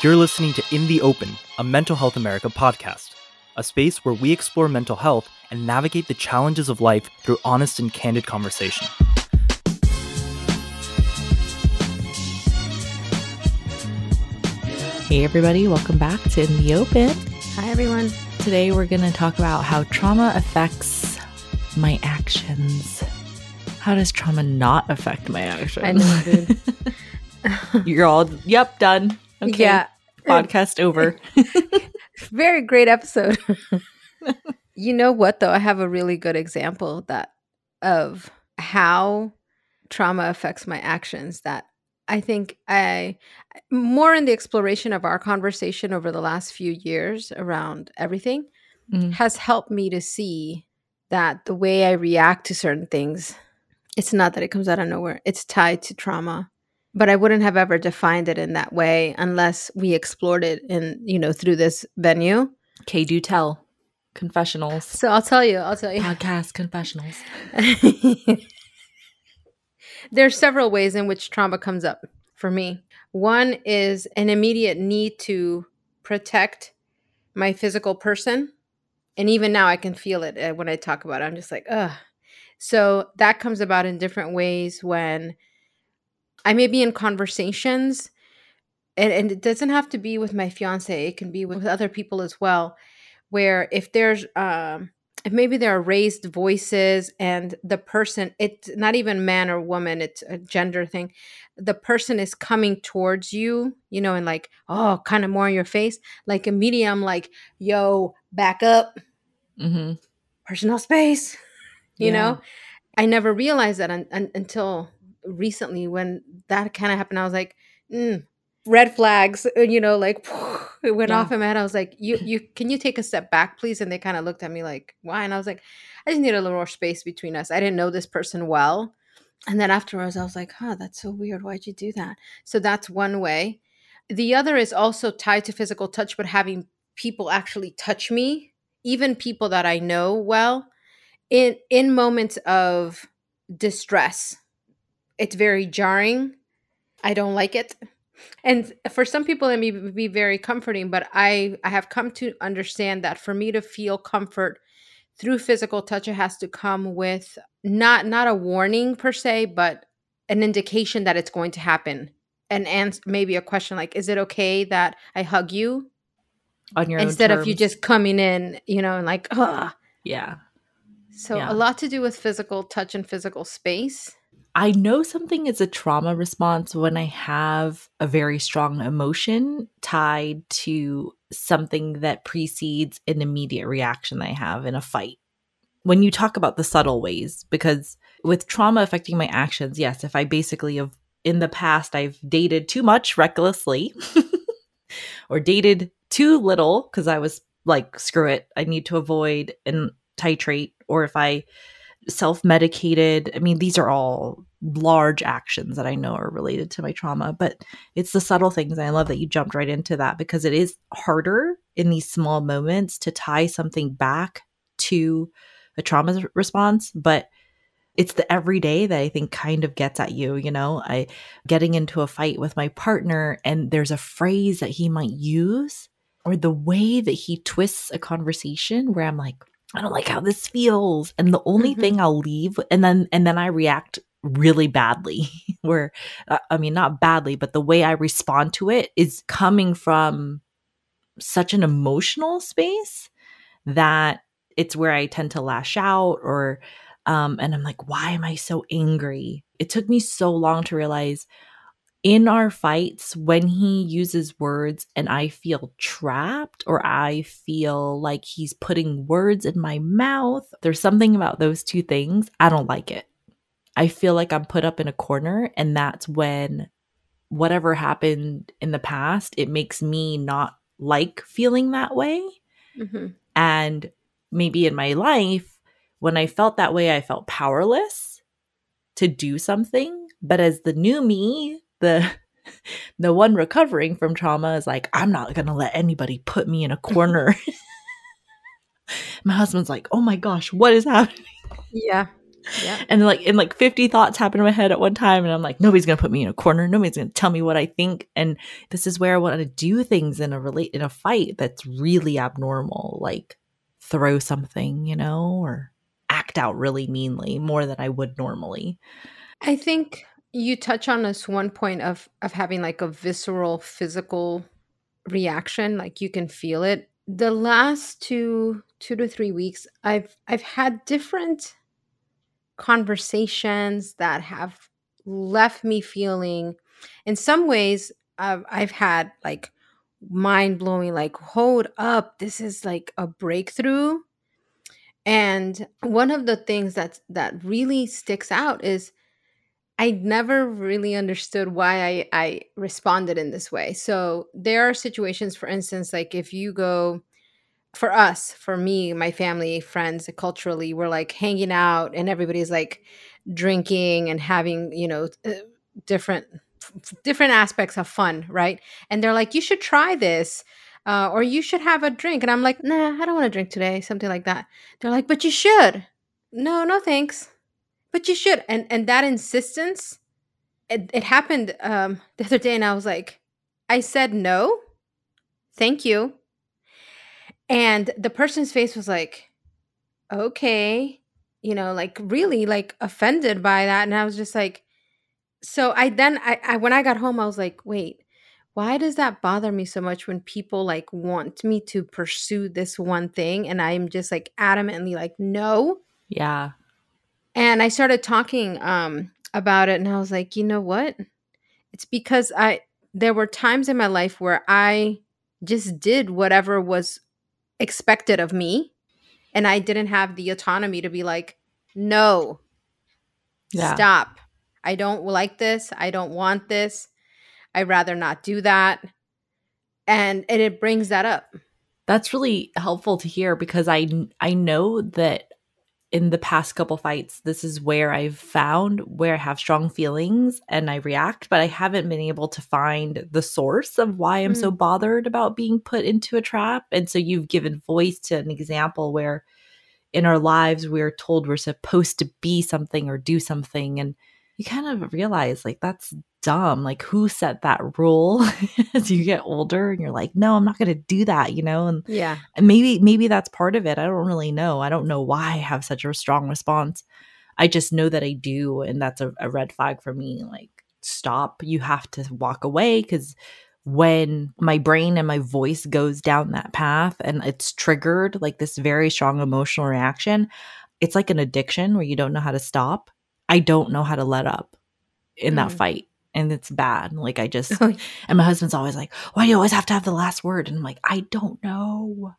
You're listening to In the Open, a Mental Health America podcast, a space where we explore mental health and navigate the challenges of life through honest and candid conversation. Hey, everybody, welcome back to In the Open. Hi, everyone. Today, we're going to talk about how trauma affects my actions. How does trauma not affect my actions? I know, dude. You're all, yep, done. Okay. Yeah. Podcast over. Very great episode. you know what though? I have a really good example that of how trauma affects my actions that I think I more in the exploration of our conversation over the last few years around everything Mhm. has helped me to see that the way I react to certain things it's not that it comes out of nowhere. It's tied to trauma. But I wouldn't have ever defined it in that way unless we explored it in, you know, through this venue. Okay, do tell. Confessionals. So I'll tell you, I'll tell you. Podcast confessionals. There's several ways in which trauma comes up for me. One is an immediate need to protect my physical person. And even now I can feel it uh, when I talk about it. I'm just like, ugh. So that comes about in different ways when I may be in conversations, and, and it doesn't have to be with my fiance, it can be with other people as well, where if there's, um, if maybe there are raised voices and the person, it's not even man or woman, it's a gender thing. The person is coming towards you, you know, and like, oh, kind of more in your face. Like immediately, I'm like, yo, back up, Mm-hmm. personal space you know i never realized that un- un- until recently when that kind of happened i was like mm, red flags uh, you know like it went Yeah. off in my head i was like you you can you take a step back please? And they kind of looked at me like why? And i was like i just need a little more space between us. I didn't know this person well. And then afterwards i was like huh that's so weird. Why'd you do that? So that's one way. The other is also tied to physical touch but having people actually touch me even people that i know well in in moments of distress it's very jarring i don't like it and for some people it may be very comforting but i i have come to understand that for me to feel comfort through physical touch it has to come with not not a warning per se but an indication that it's going to happen and ans- maybe a question like is it okay that i hug you On your instead of you just coming in you know and like Ugh. Yeah. so Yeah. a lot to do with physical touch and physical space I know something is a trauma response when I have a very strong emotion tied to something that precedes an immediate reaction I have in a fight. When you talk about the subtle ways, because with trauma affecting my actions, yes, if I basically have in the past I've dated too much recklessly or dated too little because I was like, screw it, I need to avoid and titrate, or if I self medicated. I mean, these are all large actions that I know are related to my trauma, but it's the subtle things. And I love that you jumped right into that because it is harder in these small moments to tie something back to a trauma response, but it's the everyday that I think kind of gets at you, you know, I getting into a fight with my partner and there's a phrase that he might use or the way that he twists a conversation where I'm like, I don't like how this feels. And the only Mhm. thing I'll leave and then and then I react really badly where uh, I mean not badly, but the way I respond to it is coming from such an emotional space that it's where I tend to lash out or um and I'm like why am I so angry? It took me so long to realize in our fights when he uses words and I feel trapped or I feel like he's putting words in my mouth, there's something about those two things I don't like it. I feel like I'm put up in a corner and that's when whatever happened in the past, it makes me not like feeling that way. Mhm. And maybe in my life, when I felt that way, I felt powerless to do something. But as the new me, the the one recovering from trauma is like, I'm not gonna let anybody put me in a corner. my husband's like, oh my gosh, what is happening? yeah Yeah. And like and like 50 thoughts happen in my head at one time and I'm like nobody's going to put me in a corner. Nobody's going to tell me what I think and this is where I want to do things in a relate in a fight that's really abnormal like throw something, you know, or act out really meanly more than I would normally. I think you touch on this one point of of having like a visceral physical reaction like you can feel it. The last two two to three weeks i've i've had different conversations that have left me feeling in some ways I've, I've had like mind blowing like hold up this is like a breakthrough. And one of the things that that really sticks out is I never really understood why I, I responded in this way. So there are situations, for instance, like if you go for us, for me, my family, friends, culturally, we're like hanging out and everybody's like drinking and having, you know, uh, different different aspects of fun, right? And they're like, you should try this. Uh, or you should have a drink. And I'm like, nah, I don't want to drink today. Something like that. They're like, but you should. No, no, thanks but you should and and that insistence it, it happened um the other day and i was like i said no thank you. And the person's face was like okay you know like really like offended by that. And i was just like so i then I, I when i got home i was like wait why does that bother me so much when people like want me to pursue this one thing? And i'm just like adamantly like no. Yeah. And I started talking um, about it, and I was like, you know what? It's because I there were times in my life where I just did whatever was expected of me, and I didn't have the autonomy to be like, no, Yeah. stop. I don't like this. I don't want this. I'd rather not do that. And, and it brings that up. That's really helpful to hear because I I know that in the past couple fights this is where I've found where I have strong feelings and I react but I haven't been able to find the source of why I'm so mm. bothered about being put into a trap. And so you've given voice to an example where in our lives we're told we're supposed to be something or do something and you kind of realize like that's dumb like who set that rule as you get older and you're like no i'm not going to do that you know and Yeah. and maybe maybe that's part of it i don't really know i don't know why i have such a strong response i just know that i do and that's a, a red flag for me like stop you have to walk away because when my brain and my voice goes down that path and it's triggered like this very strong emotional reaction it's like an addiction where you don't know how to stop i don't know how to let up in that Mm. fight and it's bad like i just Oh, and my husband's always like, why do you always have to have the last word? And I'm like, I don't know.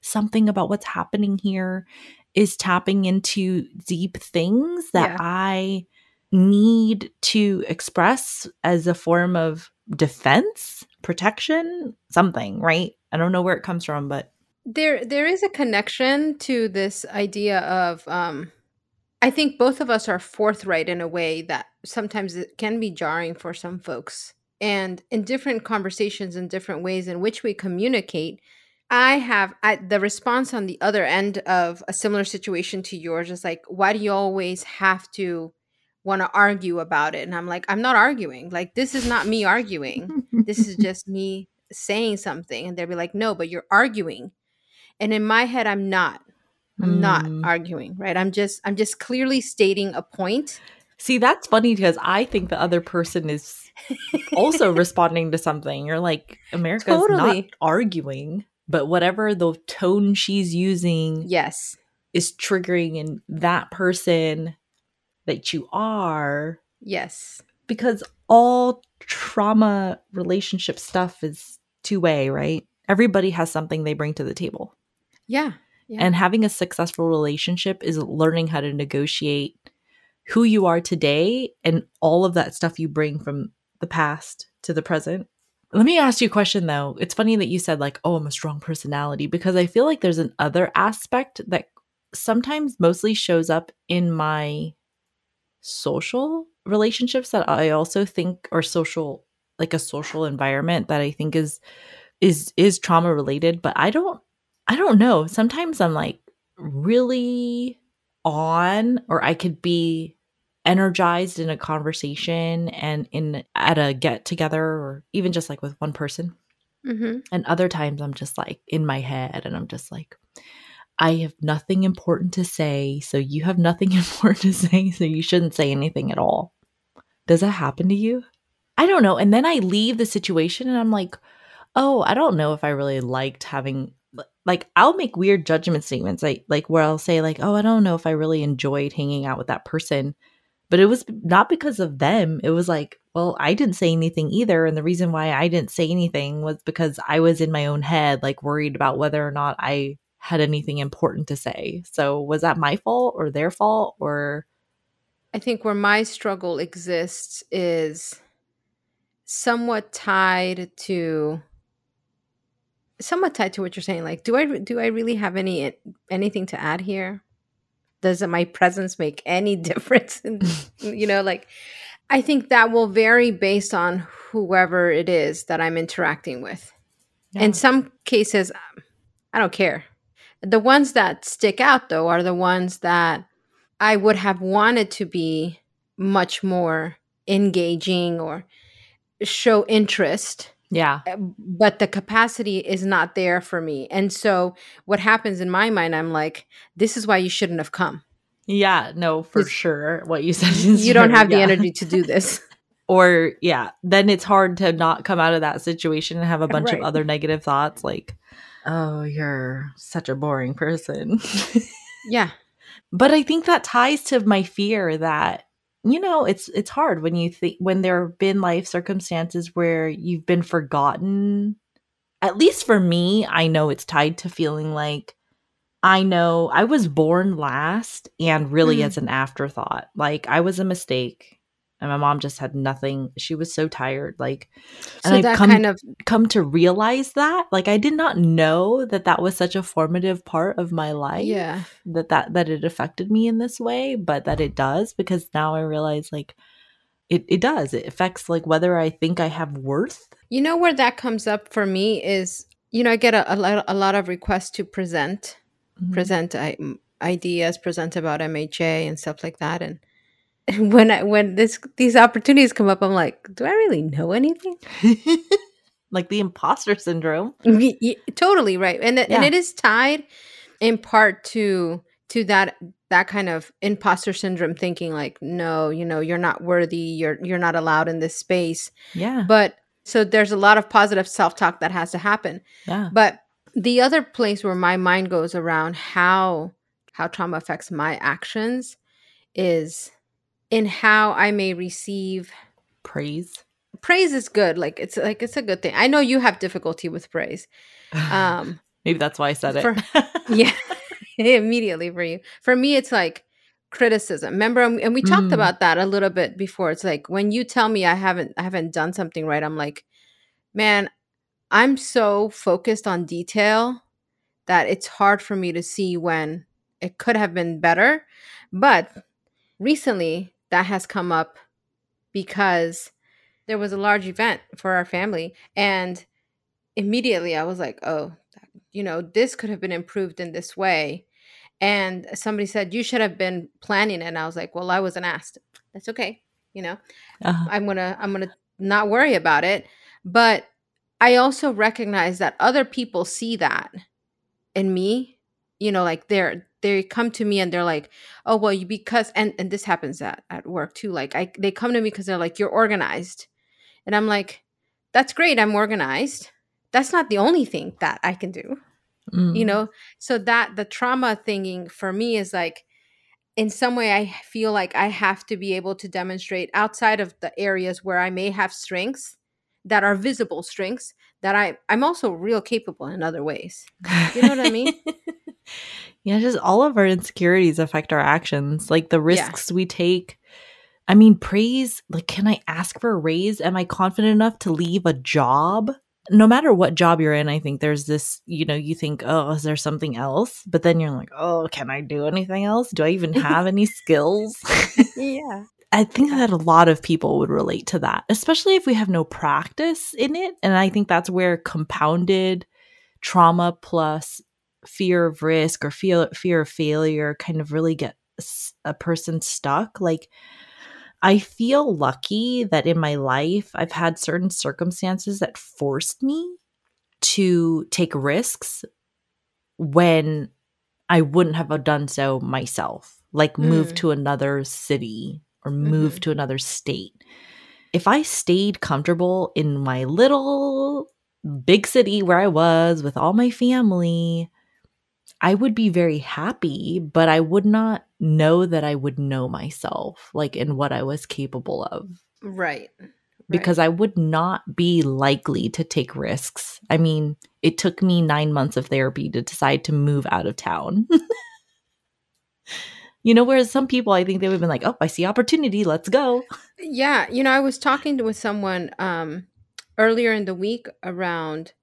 Something about what's happening here is tapping into deep things that Yeah. I need to express as a form of defense, protection, something, right? I don't know where it comes from, but there there is a connection to this idea of um i think both of us are forthright in a way that sometimes it can be jarring for some folks. And in different conversations in different ways in which we communicate i have I, the response on the other end of a similar situation to yours is like why do you always have to want to argue about it? And i'm like i'm not arguing. Like this is not me arguing. This is just me saying something. And they'll be like no but you're arguing. And in my head i'm not i'm not Mm. arguing right i'm just i'm just clearly stating a point See, that's funny because I think the other person is also responding to something. You're like, America's not arguing, but whatever the tone she's using yes is triggering in that person that you are yes because all trauma relationship stuff is two way, right? Everybody has something they bring to the table. yeah And having a successful relationship is learning how to negotiate who you are today and all of that stuff you bring from the past to the present. Let me ask you a question though. It's funny that you said, like, oh, I'm a strong personality because I feel like there's an other aspect that sometimes mostly shows up in my social relationships that I also think are social like a social environment that I think is is is trauma related, but I don't I don't know. Sometimes I'm like really on or I could be energized in a conversation and in at a get together or even just like with one person. Mm-hmm. And other times I'm just like in my head and I'm just like, I have nothing important to say. So you have nothing important to say. So you shouldn't say anything at all. Does that happen to you? I don't know. And then I leave the situation and I'm like, oh, I don't know if I really liked having like I'll make weird judgment statements like like where I'll say like, "Oh, I don't know if I really enjoyed hanging out with that person." But it was not because of them. It was like, well, I didn't say anything either, and the reason why I didn't say anything was because I was in my own head like worried about whether or not I had anything important to say. So, was that my fault or their fault or I think where my struggle exists is somewhat tied to somewhat tied to what you're saying like do i do i really have any anything to add here? Does my presence make any difference in, you know like i think that will vary based on whoever it is that i'm interacting with. Yeah. in some cases i don't care. The ones that stick out though are the ones that i would have wanted to be much more engaging or show interest yeah. uh, but the capacity is not there for me. And so what happens in my mind, I'm like, this is why you shouldn't have come. Yeah, no, for sure. What you said is You don't true, have the energy to do this. or yeah then it's hard to not come out of that situation and have a bunch Right. of other negative thoughts like oh you're such a boring person yeah. but i think that ties to my fear that you know it's it's hard when you think when there have been life circumstances where you've been forgotten. At least for me i know it's tied to feeling like i know i was born last and really Mhm. as an afterthought. Like i was a mistake and my mom just had nothing she was so tired like and So I've come kind of come to realize that like i did not know that that was such a formative part of my life yeah. that that that it affected me in this way but that it does because now i realize like it, it does it affects like whether i think i have worth You know where that comes up for me is, you know, I get a, a, lot, a lot of requests to present, Mhm. present I, ideas, present about MHA and stuff like that. And when I, when this these opportunities come up, I'm like, do I really know anything? like the imposter syndrome. Totally right. And it, and it is tied in part to to that that kind of imposter syndrome thinking like no you know you're not worthy. You're you're not allowed in this space. Yeah. But so there's a lot of positive self-talk that has to happen. Yeah. But the other place where my mind goes around how how trauma affects my actions is in how i may receive praise? Praise is good like it's like it's a good thing. I know you have difficulty with praise um maybe that's why i said it. yeah immediately for you. For me it's like criticism. Remember and and we talked Mm. about that a little bit before. It's like when you tell me i haven't i haven't done something right i'm like man i'm so focused on detail that it's hard for me to see when it could have been better. But recently that has come up because there was a large event for our family and immediately i was like oh you know this could have been improved in this way. And somebody said you should have been planning it. And i was like well i wasn't asked. That's okay you know? Uh-huh. i'm gonna i'm gonna not worry about it. But i also recognize that other people see that in me you know like they're they come to me and they're like oh well you because and and this happens at at work too like i they come to me because they're like you're organized and i'm like that's great i'm organized that's not the only thing that i can do Mm. you know so that the trauma thinking for me is like in some way i feel like i have to be able to demonstrate outside of the areas where i may have strengths that are visible strengths that i i'm also real capable in other ways you know what I mean? yeah, just all of our insecurities affect our actions, like the Yeah. risks we take. I mean, praise, like, can I ask for a raise? Am I confident enough to leave a job? No matter what job you're in, I think there's this, you know, you think, oh, is there something else? But then you're like, oh, can I do anything else? Do I even have any skills? yeah I think that a lot of people would relate to that, especially if we have no practice in it. And I think that's where compounded trauma plus fear of risk or fear fear of failure kind of really get a person stuck. Like, I feel lucky that in my life, I've had certain circumstances that forced me to take risks when I wouldn't have done so myself, like move Mm. to another city or move Mhm. to another state. If I stayed comfortable in my little big city where I was with all my family, I would be very happy, but I would not know that I would know myself, like in what I was capable of Right. because I would not be likely to take risks. I mean, it took me nine months of therapy to decide to move out of town. you know, whereas some people, I think they would have been like, oh, I see opportunity, let's go. Yeah, you know, I was talking to, with someone um earlier in the week around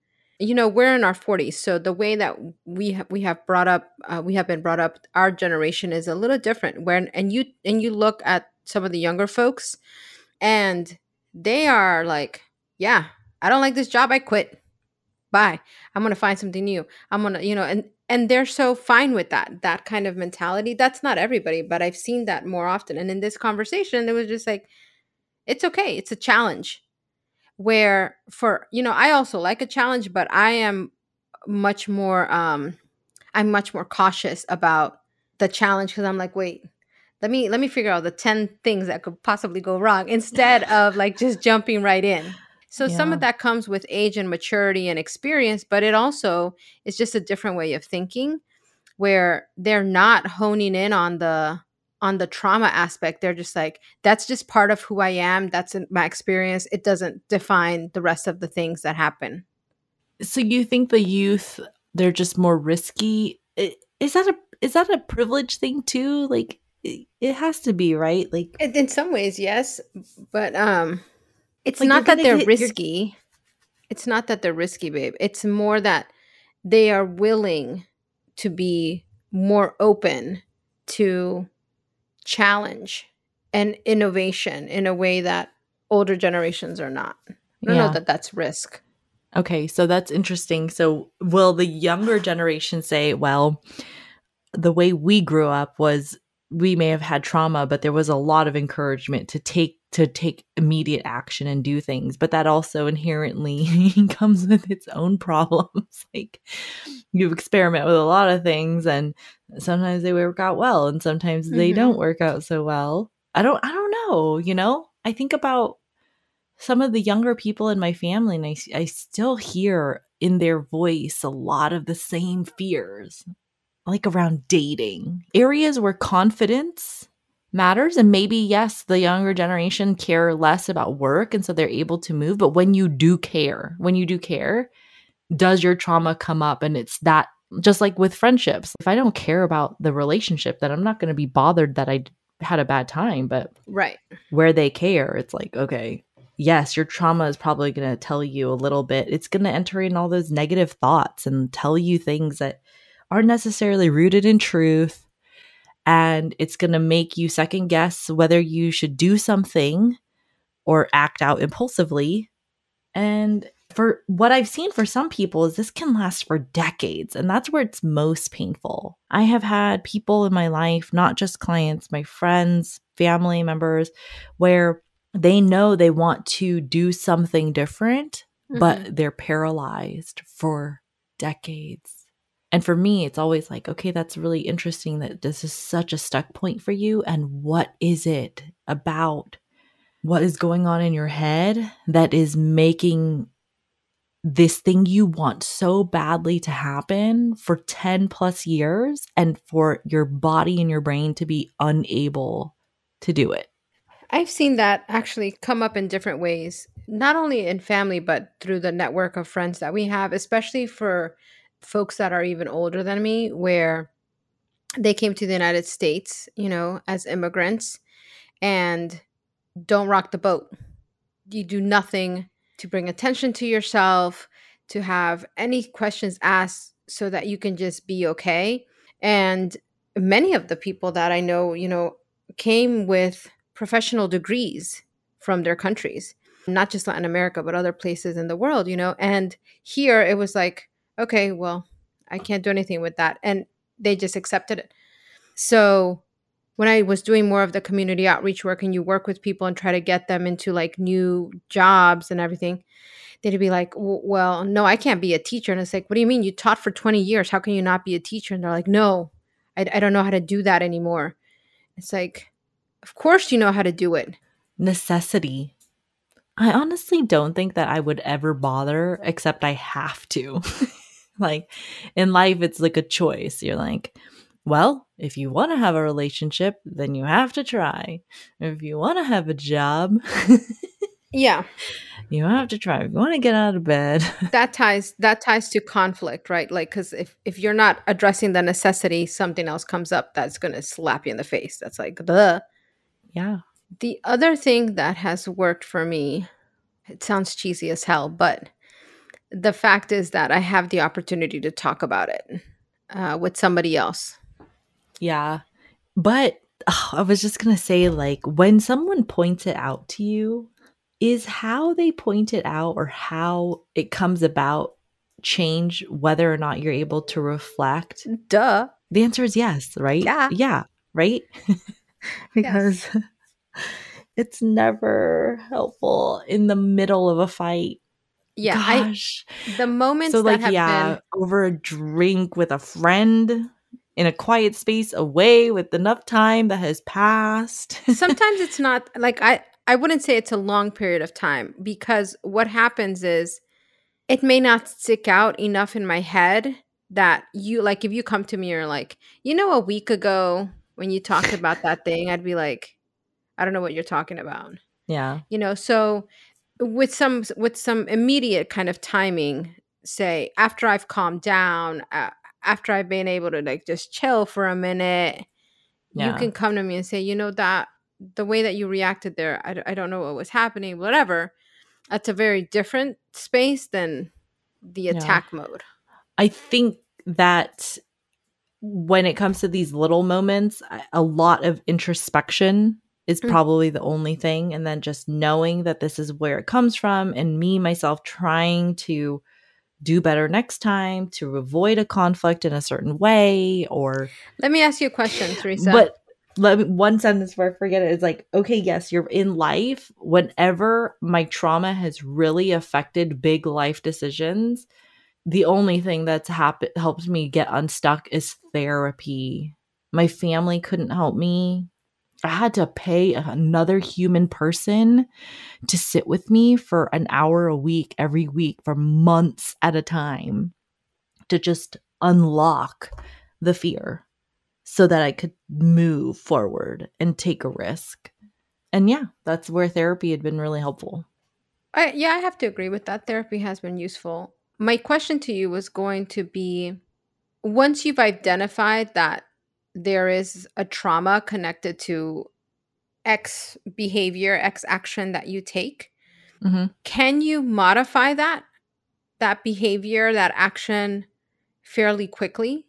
you know, we're in our 40s, so the way that we ha- we have brought up uh, we have been brought up our generation is a little different when and you and you look at some of the younger folks and they are like, yeah, I don't like this job, I quit. Bye. I'm to find something new. I'm to, you know, and and they're so fine with that that kind of mentality. That's not everybody, but I've seen that more often. And in this conversation, it was just like it's okay. It's a challenge where for you know i also like a challenge but i am much more um i'm much more cautious about the challenge because i'm like wait let me let me figure out the 10 things that could possibly go wrong instead of like just jumping right in. So some of that comes with age and maturity and experience but it also is just a different way of thinking where they're not honing in on the on the trauma aspect they're just like that's just part of who i am that's my experience it doesn't define the rest of the things that happen So you think the youth, they're just more risky? Is that a is that a privilege thing too? Like it has to be, right? Like in some ways yes but um it's Like, not that they're risky it's not that they're risky babe it's more that they are willing to be more open to challenge and innovation in a way that older generations are not i don't Yeah. know that that's risk Okay, so that's interesting. So, will the younger generation say, well, the way we grew up was we may have had trauma, but there was a lot of encouragement to take to take immediate action and do things, but that also inherently comes with its own problems. like you experiment with a lot of things and sometimes they work out well and sometimes they Mhm. don't work out so well. I don't I don't know, you know? I think about some of the younger people in my family and i, I still hear in their voice a lot of the same fears like around dating areas where confidence matters and maybe yes the younger generation care less about work and so they're able to move but when you do care when you do care does your trauma come up and it's that just like with friendships if i don't care about the relationship then i'm not going to be bothered that I had a bad time but right where they care, it's like, okay, yes, your trauma is probably going to tell you a little bit. It's going to enter in all those negative thoughts and tell you things that aren't necessarily rooted in truth. And it's going to make you second guess whether you should do something or act out impulsively. And for what I've seen for some people is this can last for decades and that's where it's most painful. I have had people in my life, not just clients, my friends, family members where they know they want to do something different Mhm. but they're paralyzed for decades. And for me, it's always like, okay, that's really interesting that this is such a stuck point for you. And what is it about what is going on in your head that is making this thing you want so badly to happen for 10 plus years and for your body and your brain to be unable to do it? I've seen that actually come up in different ways, not only in family, but through the network of friends that we have, especially for folks that are even older than me, where they came to the United States, you know, as immigrants and don't rock the boat. You do nothing to bring attention to yourself, to have any questions asked so that you can just be okay. And many of the people that I know, you know, came with professional degrees from their countries, not just Latin America, but other places in the world, you know. And here it was like, okay, well, I can't do anything with that. And they just accepted it. So when I was doing more of the community outreach work and you work with people and try to get them into like new jobs and everything, they'd be like, well, no, I can't be a teacher. And it's like, what do you mean? You taught for 20 years. How can you not be a teacher? And they're like, no, I, I don't know how to do that anymore. It's like, of course you know how to do it. Necessity. I honestly don't think that I would ever bother, except I have to. like in life, it's like a choice. You're like, well, if you want to have a relationship, then you have to try. If you want to have a job, yeah, you have to try. If you want to get out of bed, that ties that ties to conflict, right? Like, because if if you're not addressing the necessity, something else comes up that's going to slap you in the face. That's like the yeah. The other thing that has worked for me, it sounds cheesy as hell, but the fact is that I have the opportunity to talk about it uh, with somebody else yeah. But oh, I was just going to say, like, when someone points it out to you, is how they point it out or how it comes about change whether or not you're able to reflect? Duh. The answer is yes, right? Yeah. Yeah, right? because yes. it's never helpful in the middle of a fight. Yeah, Gosh. I, the moments so like yeah, been... over a drink with a friend in a quiet space away with enough time that has passed. Sometimes it's not like I I wouldn't say it's a long period of time because what happens is it may not stick out enough in my head that you like if you come to me or like, you know a week ago when you talked about that thing, I'd be like, I don't know what you're talking about. Yeah. You know, so with some with some immediate kind of timing, say after I've calmed down, uh, after I've been able to like just chill for a minute, yeah. you can come to me and say, you know, that the way that you reacted there, I, I don't know what was happening, whatever. That's a very different space than the attack yeah. mode. I think that when it comes to these little moments, a lot of introspection is mm. probably the only thing. And then just knowing that this is where it comes from, and me, myself, trying to do better next time to avoid a conflict in a certain way or let me ask you a question teresa but let me, one sentence before I forget it is like, okay, yes, you're in life. Whenever my trauma has really affected big life decisions, the only thing that's happened helps me get unstuck is therapy. My family couldn't help me. I had to pay another human person to sit with me for an hour a week, every week, for months at a time to just unlock the fear so that I could move forward and take a risk. And yeah, that's where therapy had been really helpful. I, yeah, I have to agree with that. Therapy has been useful. My question to you was going to be once you've identified that there is a trauma connected to X behavior, X action that you take, mm-hmm. can you modify that that behavior, that action fairly quickly?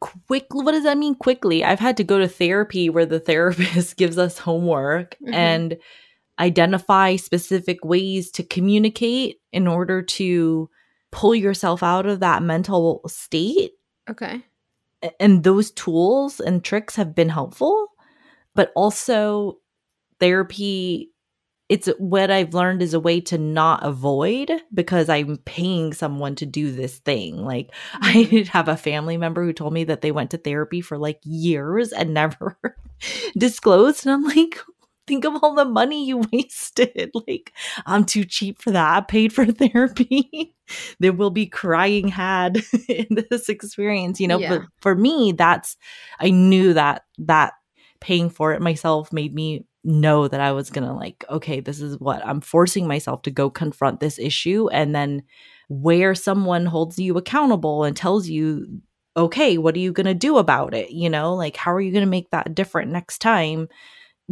Quickly, what does that mean? Quickly, I've had to go to therapy where the therapist gives us homework mm-hmm. and identify specific ways to communicate in order to pull yourself out of that mental state. Okay and those tools and tricks have been helpful but also therapy it's what i've learned is a way to not avoid because i'm paying someone to do this thing like i mm-hmm. have a family member who told me that they went to therapy for like years and never disclosed and i'm like think of all the money you wasted. Like, I'm too cheap for that. I paid for therapy. there will be crying had in this experience, you know. Yeah. But for me, that's I knew that that paying for it myself made me know that I was gonna like, okay, this is what I'm forcing myself to go confront this issue and then where someone holds you accountable and tells you okay what are you going to do about it you know like how are you going to make that different next time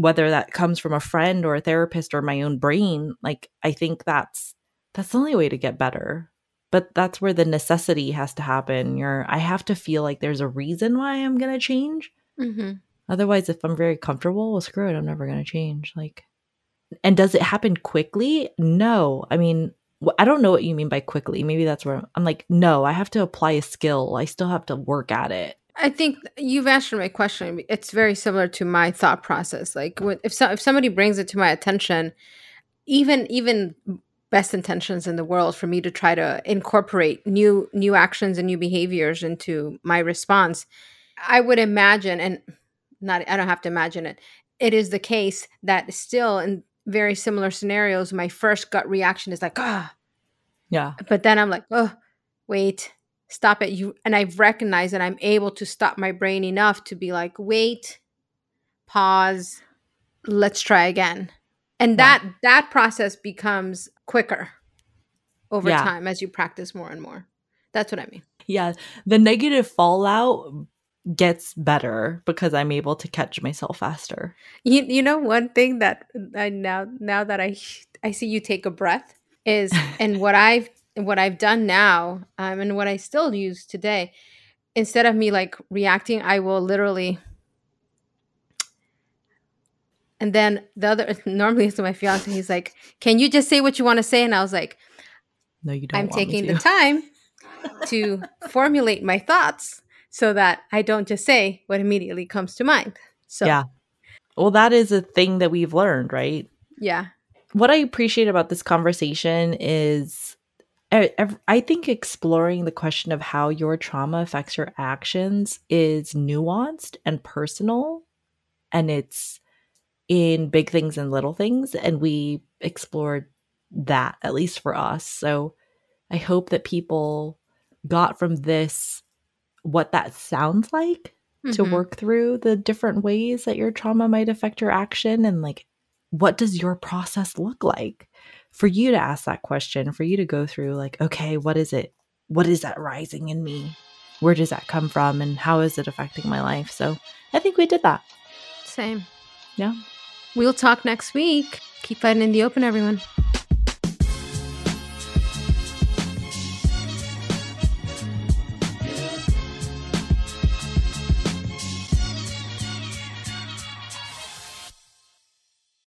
whether that comes from a friend or a therapist or my own brain like i think that's that's the only way to get better but that's where the necessity has to happen you're i have to feel like there's a reason why i'm gonna change mm-hmm. otherwise if i'm very comfortable well screw it i'm never gonna change like and does it happen quickly no i mean I don't know what you mean by quickly. Maybe that's where I'm like, no, I have to apply a skill. I still have to work at it. I think you've answered my question. It's very similar to my thought process. Like if so, if somebody brings it to my attention, even even best intentions in the world for me to try to incorporate new new actions and new behaviors into my response, I would imagine and not I don't have to imagine it. It is the case that still in very similar scenarios, my first gut reaction is like, ah, Yeah. but then I'm like, oh, wait, stop it. You and I've recognized that I'm able to stop my brain enough to be like, wait, pause, let's try again. And that that process becomes quicker over Yeah. time as you practice more and more. That's what I mean. Yeah. The negative fallout gets better because I'm able to catch myself faster. You you know one thing that I now now that I I see you take a breath is and what I've what I've done now um, and what I still use today instead of me like reacting I will literally and then the other normally it's my fiance he's like can you just say what you want to say and I was like No, you don't. I'm taking the time to formulate my thoughts so that I don't just say what immediately comes to mind so Yeah. Well, that is a thing that we've learned, right? yeah what I appreciate about this conversation is I, I think exploring the question of how your trauma affects your actions is nuanced and personal and it's in big things and little things and we explored that at least for us so i hope that people got from this what that sounds like to Mhm. work through the different ways that your trauma might affect your action and like what does your process look like for you to ask that question for you to go through like okay what is it what is that rising in me where does that come from and how is it affecting my life so i think we did that Same. Yeah. We'll talk next week. Keep fighting in the open, everyone.